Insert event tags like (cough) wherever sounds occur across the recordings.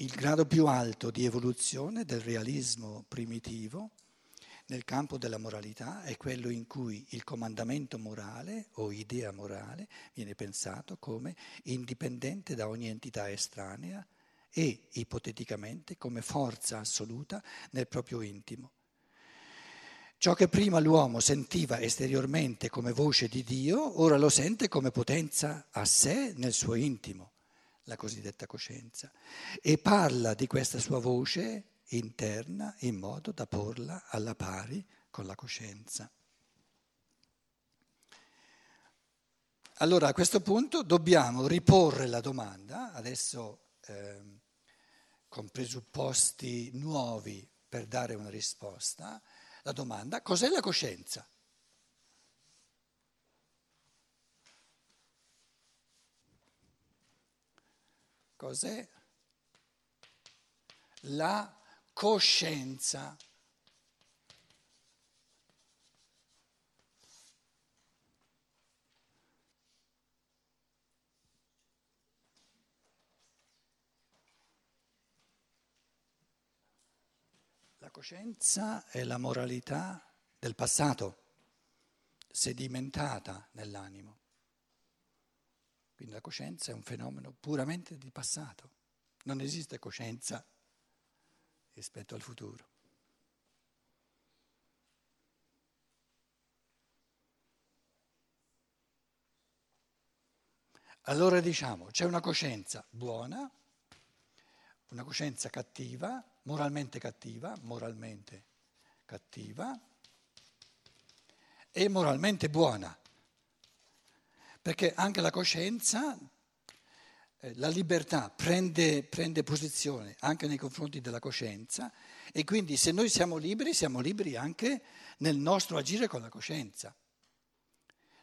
Il grado più alto di evoluzione del realismo primitivo nel campo della moralità è quello in cui il comandamento morale o idea morale viene pensato come indipendente da ogni entità estranea e ipoteticamente come forza assoluta nel proprio intimo. Ciò che prima l'uomo sentiva esteriormente come voce di Dio, ora lo sente come potenza a sé nel suo intimo, la cosiddetta coscienza, e parla di questa sua voce interna in modo da porla alla pari con la coscienza. Allora a questo punto dobbiamo riporre la domanda, adesso eh, con presupposti nuovi per dare una risposta, la domanda cos'è la coscienza? Cos'è la coscienza? La coscienza è la moralità del passato, sedimentata nell'animo. Quindi la coscienza è un fenomeno puramente di passato. Non esiste coscienza rispetto al futuro. Allora diciamo, c'è una coscienza buona, una coscienza cattiva, moralmente cattiva, moralmente cattiva e moralmente buona. Perché anche la coscienza, eh, la libertà prende, prende posizione anche nei confronti della coscienza e quindi se noi siamo liberi, siamo liberi anche nel nostro agire con la coscienza.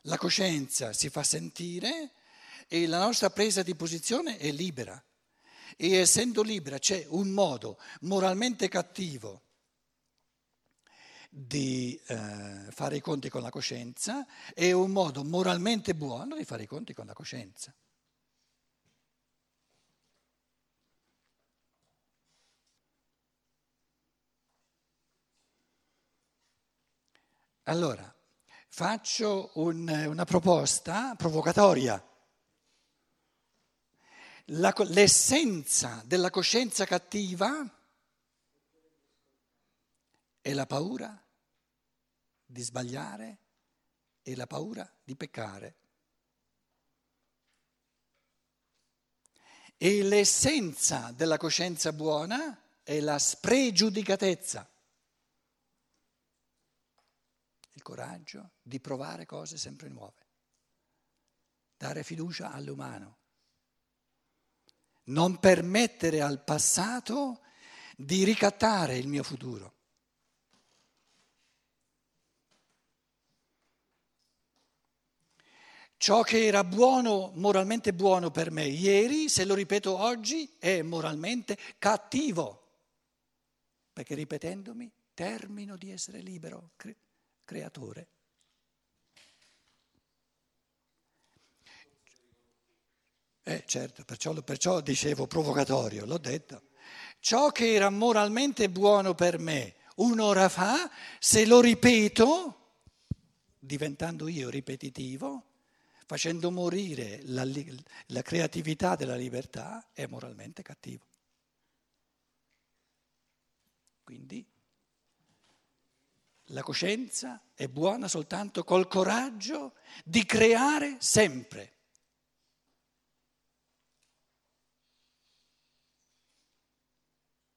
La coscienza si fa sentire e la nostra presa di posizione è libera e essendo libera c'è un modo moralmente cattivo di eh, fare i conti con la coscienza e un modo moralmente buono di fare i conti con la coscienza. Allora, faccio un, una proposta provocatoria. La, l'essenza della coscienza cattiva è la paura di sbagliare e la paura di peccare. E l'essenza della coscienza buona è la spregiudicatezza, il coraggio di provare cose sempre nuove, dare fiducia all'umano non permettere al passato di ricattare il mio futuro. Ciò che era buono, moralmente buono per me ieri, se lo ripeto oggi, è moralmente cattivo, perché ripetendomi termino di essere libero, cre- creatore. Eh certo, perciò, perciò dicevo provocatorio, l'ho detto. Ciò che era moralmente buono per me un'ora fa, se lo ripeto, diventando io ripetitivo, facendo morire la, la creatività della libertà, è moralmente cattivo. Quindi la coscienza è buona soltanto col coraggio di creare sempre.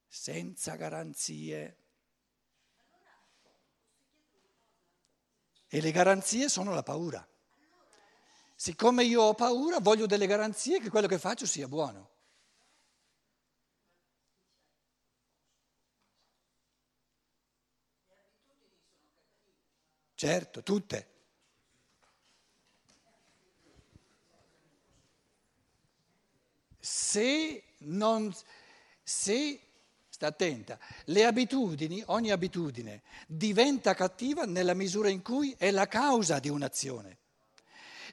senza garanzie. E le garanzie sono la paura. Siccome io ho paura, voglio delle garanzie che quello che faccio sia buono. Certo, tutte. Se non... Se sta attenta, le abitudini, ogni abitudine diventa cattiva nella misura in cui è la causa di un'azione.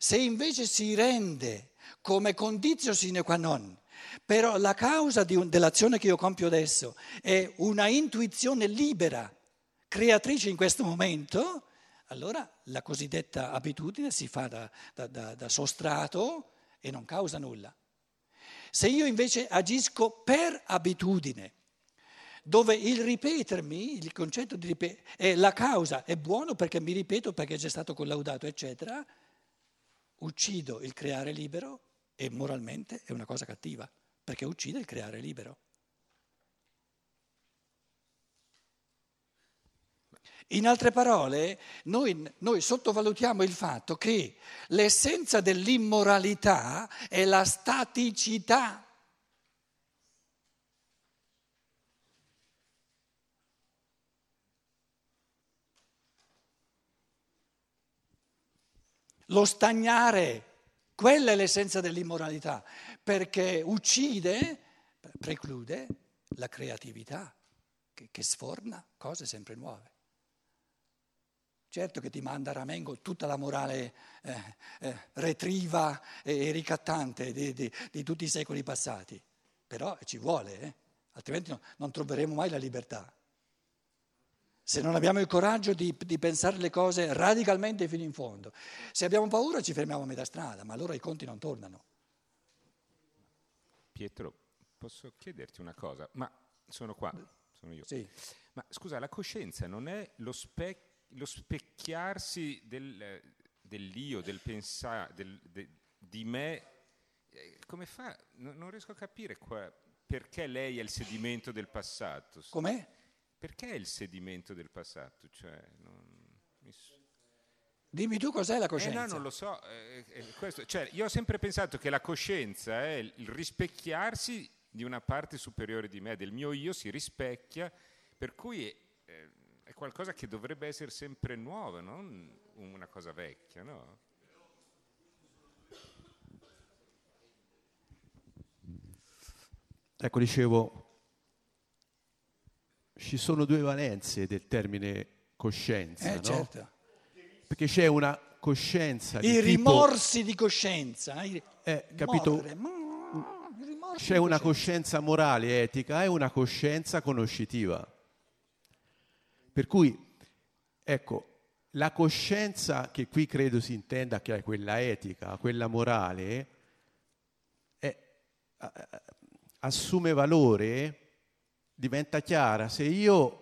Se invece si rende come condizio sine qua non però la causa un, dell'azione che io compio adesso è una intuizione libera, creatrice in questo momento, allora la cosiddetta abitudine si fa da, da, da, da sostrato e non causa nulla. Se io invece agisco per abitudine, dove il ripetermi, il concetto di ripetere, è la causa, è buono perché mi ripeto perché è già stato collaudato, eccetera, uccido il creare libero e moralmente è una cosa cattiva, perché uccide il creare libero. In altre parole, noi, noi, sottovalutiamo il fatto che l'essenza dell'immoralità è la staticità. Lo stagnare, quella è l'essenza dell'immoralità, perché uccide, preclude la creatività che, che sforna cose sempre nuove. Certo che ti manda a ramengo tutta la morale eh, eh, retriva e ricattante di, di, di, tutti i secoli passati, però ci vuole, eh? altrimenti no, non troveremo mai la libertà. Se non abbiamo il coraggio di, di, pensare le cose radicalmente fino in fondo, se abbiamo paura ci fermiamo a metà strada, ma allora i conti non tornano. Pietro, posso chiederti una cosa? Ma sono qua, sono io. Sì. Ma scusa, la coscienza non è lo specchio lo specchiarsi del, dell'io, del pensare, del, de, di me, eh, come fa? Non, non riesco a capire qua, perché lei è il sedimento del passato. Com'è? Perché è il sedimento del passato? Cioè, non, mi... Dimmi tu cos'è la coscienza? Eh no, non lo so. Eh, eh, cioè, io ho sempre pensato che la coscienza è il rispecchiarsi di una parte superiore di me, del mio io si rispecchia, per cui eh, è qualcosa che dovrebbe essere sempre nuovo, non una cosa vecchia, no? Ecco, dicevo, ci sono due valenze del termine coscienza, eh, no? certo. Perché c'è una coscienza I rimorsi tipo, di coscienza. I, eh, capito? C'è una coscienza morale, etica e una coscienza conoscitiva. Per cui, ecco, la coscienza che qui credo si intenda che è quella etica, quella morale, è, assume valore, diventa chiara se io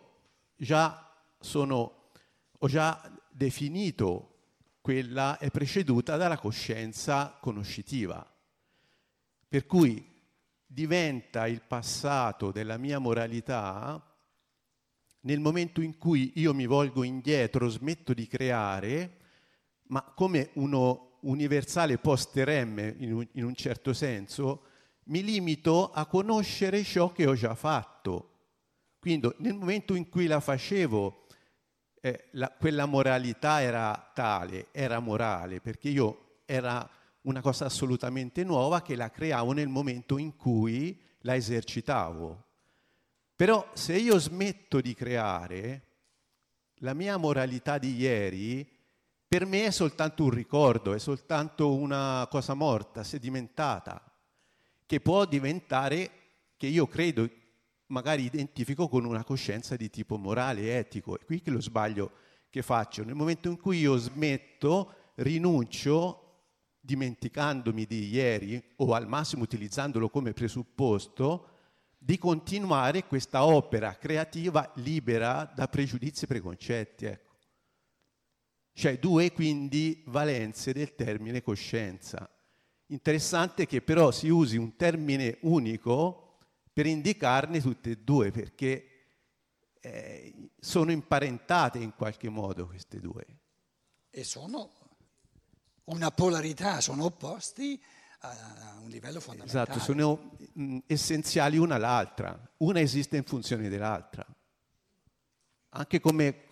già sono, ho già definito quella è preceduta dalla coscienza conoscitiva. Per cui diventa il passato della mia moralità nel momento in cui io mi volgo indietro, smetto di creare, ma come uno universale post-rem in un, in un certo senso, mi limito a conoscere ciò che ho già fatto. Quindi nel momento in cui la facevo, eh, la, quella moralità era tale, era morale, perché io era una cosa assolutamente nuova che la creavo nel momento in cui la esercitavo. Però se io smetto di creare, la mia moralità di ieri per me è soltanto un ricordo, è soltanto una cosa morta, sedimentata, che può diventare, che io credo, magari identifico con una coscienza di tipo morale, etico. È qui che lo sbaglio che faccio. Nel momento in cui io smetto, rinuncio, dimenticandomi di ieri o al massimo utilizzandolo come presupposto, di continuare questa opera creativa libera da pregiudizi e preconcetti. Ecco. Cioè due quindi valenze del termine coscienza. Interessante che però si usi un termine unico per indicarne tutte e due, perché eh, sono imparentate in qualche modo queste due. E sono una polarità, sono opposti a un livello fondamentale. Esatto, sono mh, essenziali una all'altra, una esiste in funzione dell'altra. Anche come,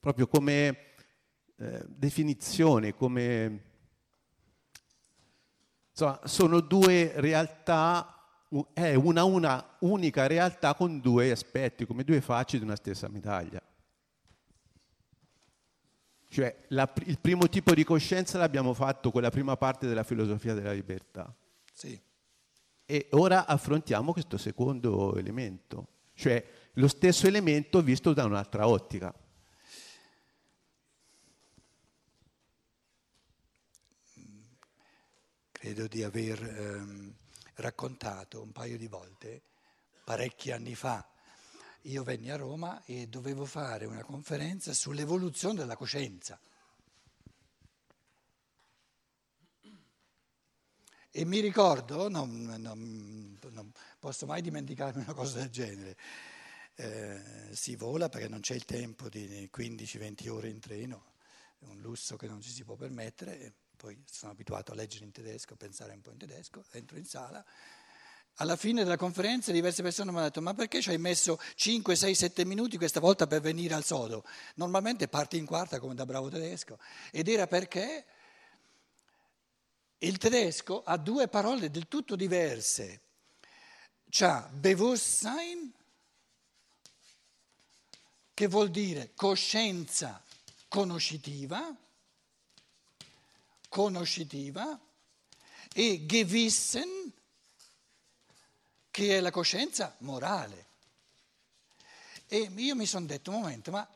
proprio come eh, definizione, come... Insomma, sono due realtà, è una, una unica realtà con due aspetti, come due facce di una stessa medaglia. Cioè la, il primo tipo di coscienza l'abbiamo fatto con la prima parte della filosofia della libertà. Sì. E ora affrontiamo questo secondo elemento, cioè lo stesso elemento visto da un'altra ottica. Credo di aver ehm, raccontato un paio di volte, parecchi anni fa, io venni a Roma e dovevo fare una conferenza sull'evoluzione della coscienza. E mi ricordo, non, non, non posso mai dimenticarmi una cosa del genere, eh, si vola perché non c'è il tempo di 15-20 ore in treno, è un lusso che non ci si può permettere, poi sono abituato a leggere in tedesco, a pensare un po' in tedesco, entro in sala. Alla fine della conferenza diverse persone mi hanno detto ma perché ci hai messo 5, 6, 7 minuti questa volta per venire al sodo? Normalmente parti in quarta come da bravo tedesco ed era perché il tedesco ha due parole del tutto diverse. C'ha Bewusstsein, che vuol dire coscienza conoscitiva, conoscitiva, e Gewissen, che è la coscienza morale. E io mi sono detto, un momento, ma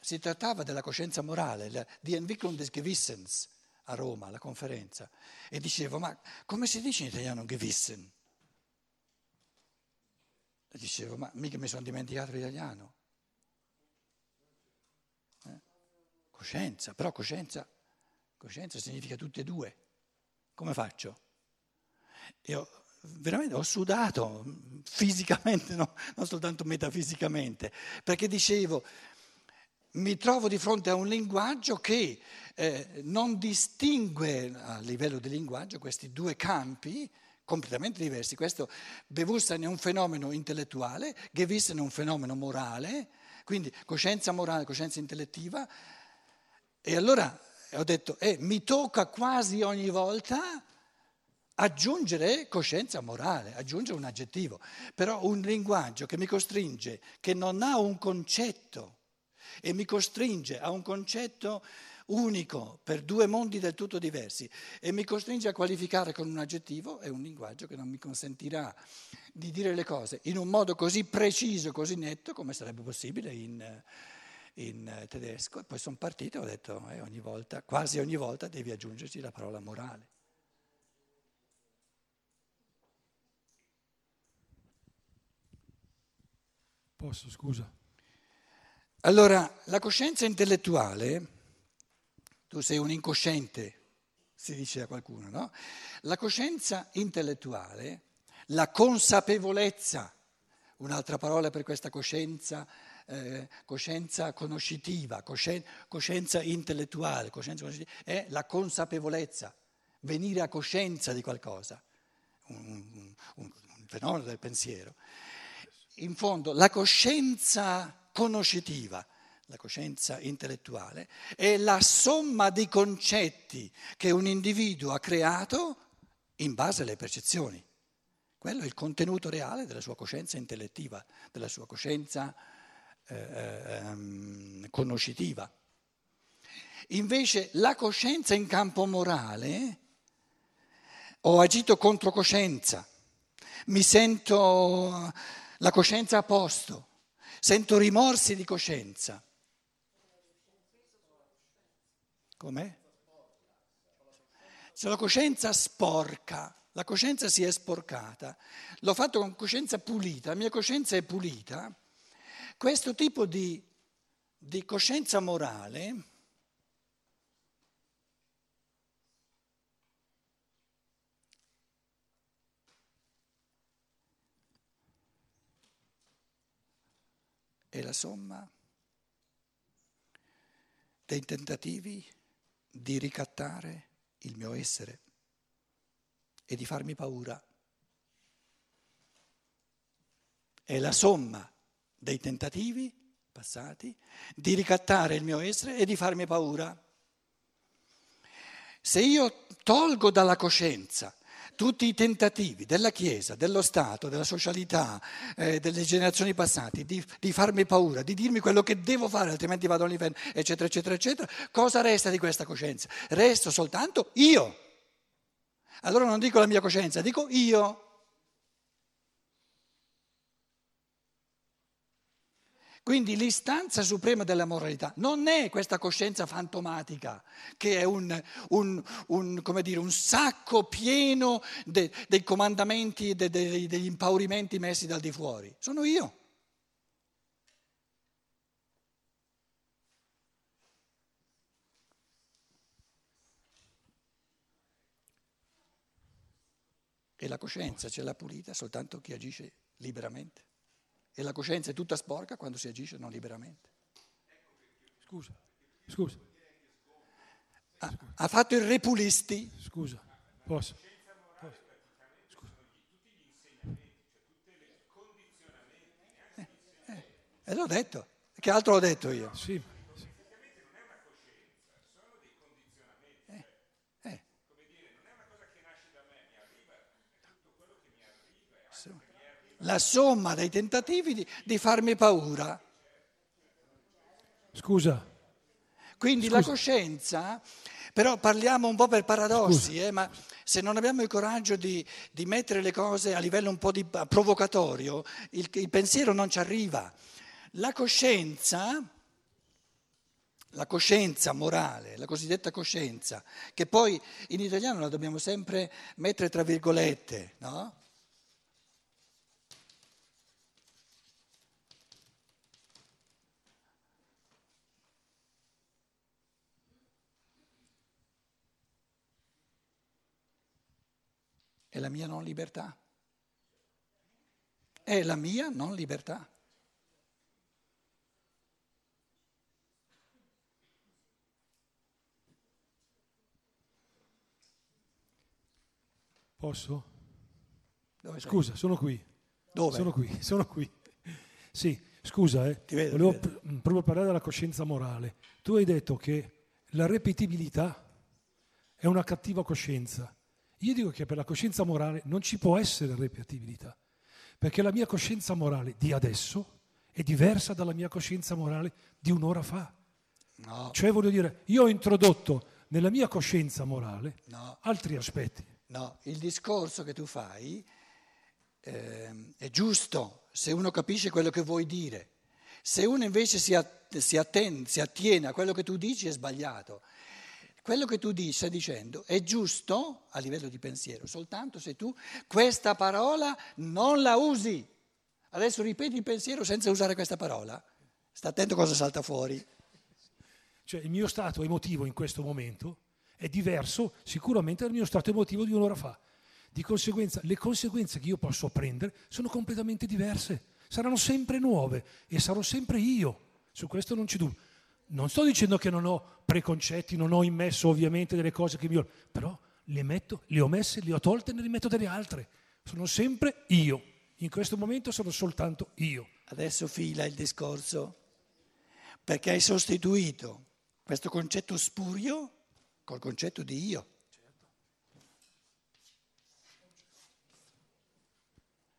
si trattava della coscienza morale, di Entwicklung des Gewissens a Roma, alla conferenza, e dicevo, ma come si dice in italiano Gewissen? E dicevo, ma mica mi sono dimenticato l'italiano. Eh? Coscienza, però coscienza, coscienza significa tutte e due. Come faccio? Ho, veramente ho sudato fisicamente, (laughs) no? non soltanto metafisicamente, perché dicevo, mi trovo di fronte a un linguaggio che eh, non distingue a livello di linguaggio questi due campi completamente diversi. Questo Bewusstsein è un fenomeno intellettuale, Gewissen è un fenomeno morale, quindi coscienza morale, coscienza intellettiva. E allora ho detto, eh, mi tocca quasi ogni volta aggiungere coscienza morale, aggiungere un aggettivo, però un linguaggio che mi costringe, che non ha un concetto e mi costringe a un concetto unico per due mondi del tutto diversi e mi costringe a qualificare con un aggettivo è un linguaggio che non mi consentirà di dire le cose in un modo così preciso, così netto come sarebbe possibile in, in tedesco. E poi sono partito e ho detto eh, ogni volta, quasi ogni volta devi aggiungerci la parola morale. Posso, scusa. Allora, la coscienza intellettuale, tu sei un incosciente, si dice a qualcuno, no? La coscienza intellettuale, la consapevolezza, un'altra parola per questa coscienza, eh, coscienza conoscitiva, coscienza, coscienza intellettuale, coscienza conoscitiva, è la consapevolezza, venire a coscienza di qualcosa, un, un, un fenomeno del pensiero. In fondo, la coscienza conoscitiva, la coscienza intellettuale, è la somma di concetti che un individuo ha creato in base alle percezioni. Quello è il contenuto reale della sua coscienza intellettiva, della sua coscienza eh, ehm, conoscitiva. Invece la coscienza in campo morale, ho agito contro coscienza, mi sento la coscienza a posto, Sento rimorsi di coscienza. Com'è? Se la coscienza sporca, la coscienza si è sporcata, l'ho fatto con coscienza pulita, la mia coscienza è pulita, questo tipo di, di coscienza morale è la somma dei tentativi di ricattare il mio essere e di farmi paura. È la somma dei tentativi passati di ricattare il mio essere e di farmi paura. Se io tolgo dalla coscienza tutti i tentativi della Chiesa, dello Stato, della socialità, eh, delle generazioni passate di, di, farmi paura, di dirmi quello che devo fare, altrimenti vado all'inferno, eccetera, eccetera, eccetera, cosa resta di questa coscienza? Resto soltanto io. Allora non dico la mia coscienza, dico io. Quindi l'istanza suprema della moralità non è questa coscienza fantomatica che è un, un, un, dire, un sacco pieno de, dei comandamenti, de, de, degli impaurimenti messi dal di fuori. Sono io. E la coscienza ce l'ha pulita soltanto chi agisce liberamente. E la coscienza è tutta sporca quando si agisce non liberamente. Scusa, scusa. Ha, ha fatto il repulisti. Scusa, posso? Scusa. Eh, eh, eh, l'ho detto. Che altro ho detto io? Sì. La somma dei tentativi di, di farmi paura. Scusa. Quindi Scusa. la coscienza, però parliamo un po' per paradossi, eh, ma se non abbiamo il coraggio di, di, mettere le cose a livello un po' di, provocatorio, il, il pensiero non ci arriva. La coscienza, la coscienza morale, la cosiddetta coscienza, che poi in italiano la dobbiamo sempre mettere tra virgolette, no? È la mia non libertà. È la mia non libertà. Posso? Dove scusa, sono qui. Dove? Sono qui, (laughs) sono qui. Sì, scusa, eh. Vedo, volevo pr- proprio parlare della coscienza morale. Tu hai detto che la ripetibilità è una cattiva coscienza. Io dico che per la coscienza morale non ci può essere ripetibilità, perché la mia coscienza morale di adesso è diversa dalla mia coscienza morale di un'ora fa. No. Cioè voglio dire, io ho introdotto nella mia coscienza morale no. altri aspetti. No, il discorso che tu fai eh, è giusto se uno capisce quello che vuoi dire. Se uno invece si, att- si, atten- si attiene a quello che tu dici è sbagliato. Quello che tu stai dicendo è giusto a livello di pensiero, soltanto se tu questa parola non la usi. Adesso ripeti il pensiero senza usare questa parola. Sta attento cosa salta fuori. Cioè il mio stato emotivo in questo momento è diverso sicuramente dal mio stato emotivo di un'ora fa. Di conseguenza, le conseguenze che io posso prendere sono completamente diverse, saranno sempre nuove e sarò sempre io. Su questo non c'è dubbio. Non sto dicendo che non ho preconcetti, non ho immesso ovviamente delle cose che mi... però le metto, le ho messe, le ho tolte e ne rimetto delle altre. Sono sempre io. In questo momento sono soltanto io. Adesso fila il discorso, perché hai sostituito questo concetto spurio col concetto di io.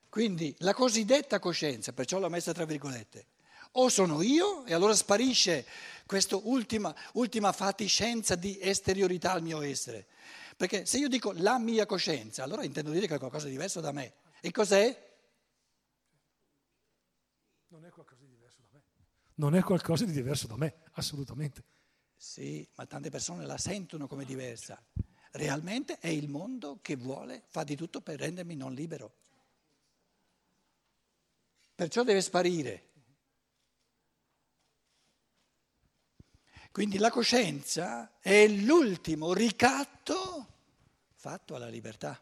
Quindi la cosiddetta coscienza, perciò l'ho messa tra virgolette, o sono io e allora sparisce questa ultima, ultima fatiscenza di esteriorità al mio essere. Perché se io dico la mia coscienza, allora intendo dire che è qualcosa di diverso da me. E cos'è? Non è qualcosa di diverso da me. Non è qualcosa di diverso da me, assolutamente. Sì, ma tante persone la sentono come diversa. Realmente è il mondo che vuole, fa di tutto per rendermi non libero. Perciò deve sparire. Quindi la coscienza è l'ultimo ricatto fatto alla libertà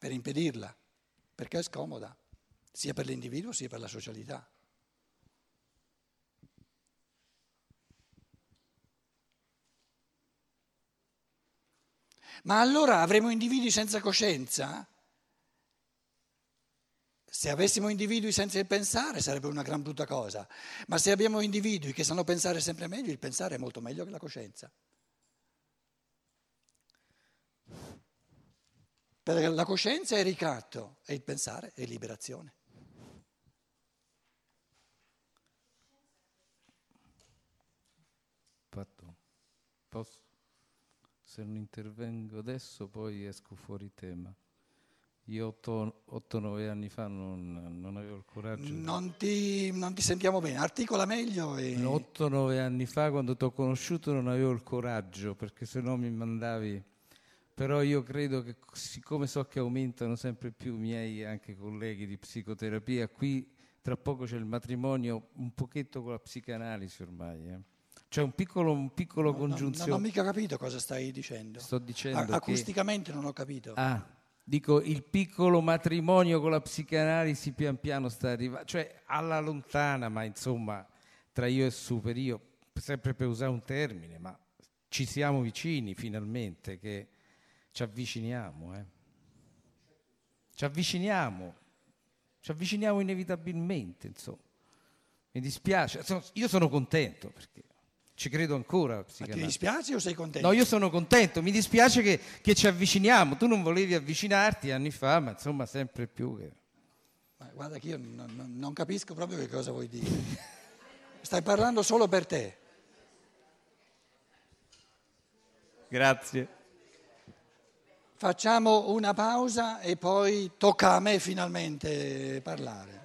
per impedirla, perché è scomoda, sia per l'individuo sia per la socialità. Ma allora avremo individui senza coscienza? Se avessimo individui senza il pensare sarebbe una gran brutta cosa, ma se abbiamo individui che sanno pensare sempre meglio, il pensare è molto meglio che la coscienza. Perché la coscienza è ricatto e il pensare è liberazione. Fatto. Posso? Se non intervengo adesso poi esco fuori tema. Io 8-9 anni fa non, non, avevo il coraggio. Non ti, non ti, sentiamo bene, articola meglio. E... 8-9 anni fa, quando ti ho conosciuto, non avevo il coraggio, perché se no mi mandavi. Però io credo che, siccome so che aumentano sempre più i miei anche colleghi di psicoterapia, qui tra poco c'è il matrimonio un pochetto con la psicanalisi ormai. Eh. C'è un piccolo, un piccolo no, congiunzione. Non ho mica capito cosa stai dicendo. Sto dicendo. A- acusticamente non ho capito. Ah Dico, il piccolo matrimonio con la psicanalisi pian piano sta arrivando, cioè alla lontana, ma insomma, tra io e superiore, sempre per usare un termine, ma ci siamo vicini finalmente, che ci avviciniamo. Eh. Ci avviciniamo, ci avviciniamo inevitabilmente, insomma. Mi dispiace, io sono contento perché ci credo ancora. Ma ti dispiace o sei contento? No, io sono contento. Mi dispiace che, che, ci avviciniamo. Tu non volevi avvicinarti anni fa, ma insomma sempre più. Che... Ma guarda che io non, non capisco proprio che cosa vuoi dire. Stai parlando solo per te. Grazie. Facciamo una pausa e poi tocca a me finalmente parlare.